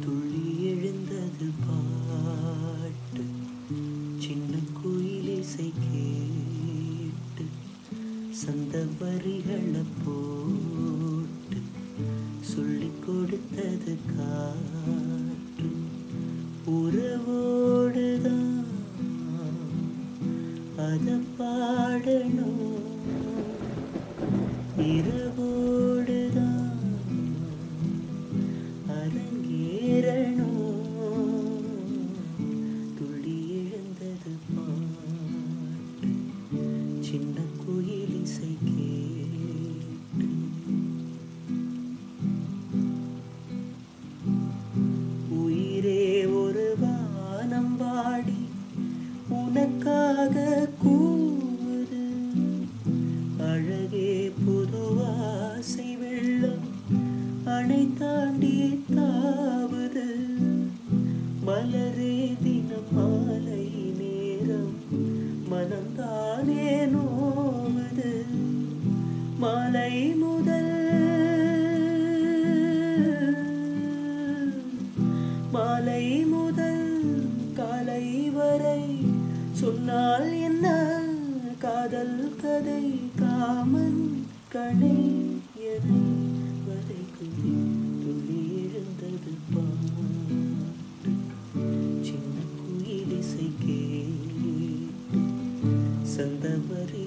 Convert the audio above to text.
துள்ளி எழுந்தது பாட்டு. சின்ன குயிலிசை கேட்டு சந்த வரிகளை போட்டு சொல்லிக் கொடுத்தது காற்று. உறவோ அரங்கேறணும் துள்ளி எழுந்தது பாட்டு சின்ன குயில் இசை கேட்டு உயிரே ஒரு வானம் பாடி உனக்காக கூ அணை தாண்டி தாவுது மலரே தினம் மாலை நேரம். மனந்தானே நோவுது. மாலை முதல் மாலை முதல் காலை வரை சொன்னால் என்ன? காதல் கதை காமன் கணை send them a ring.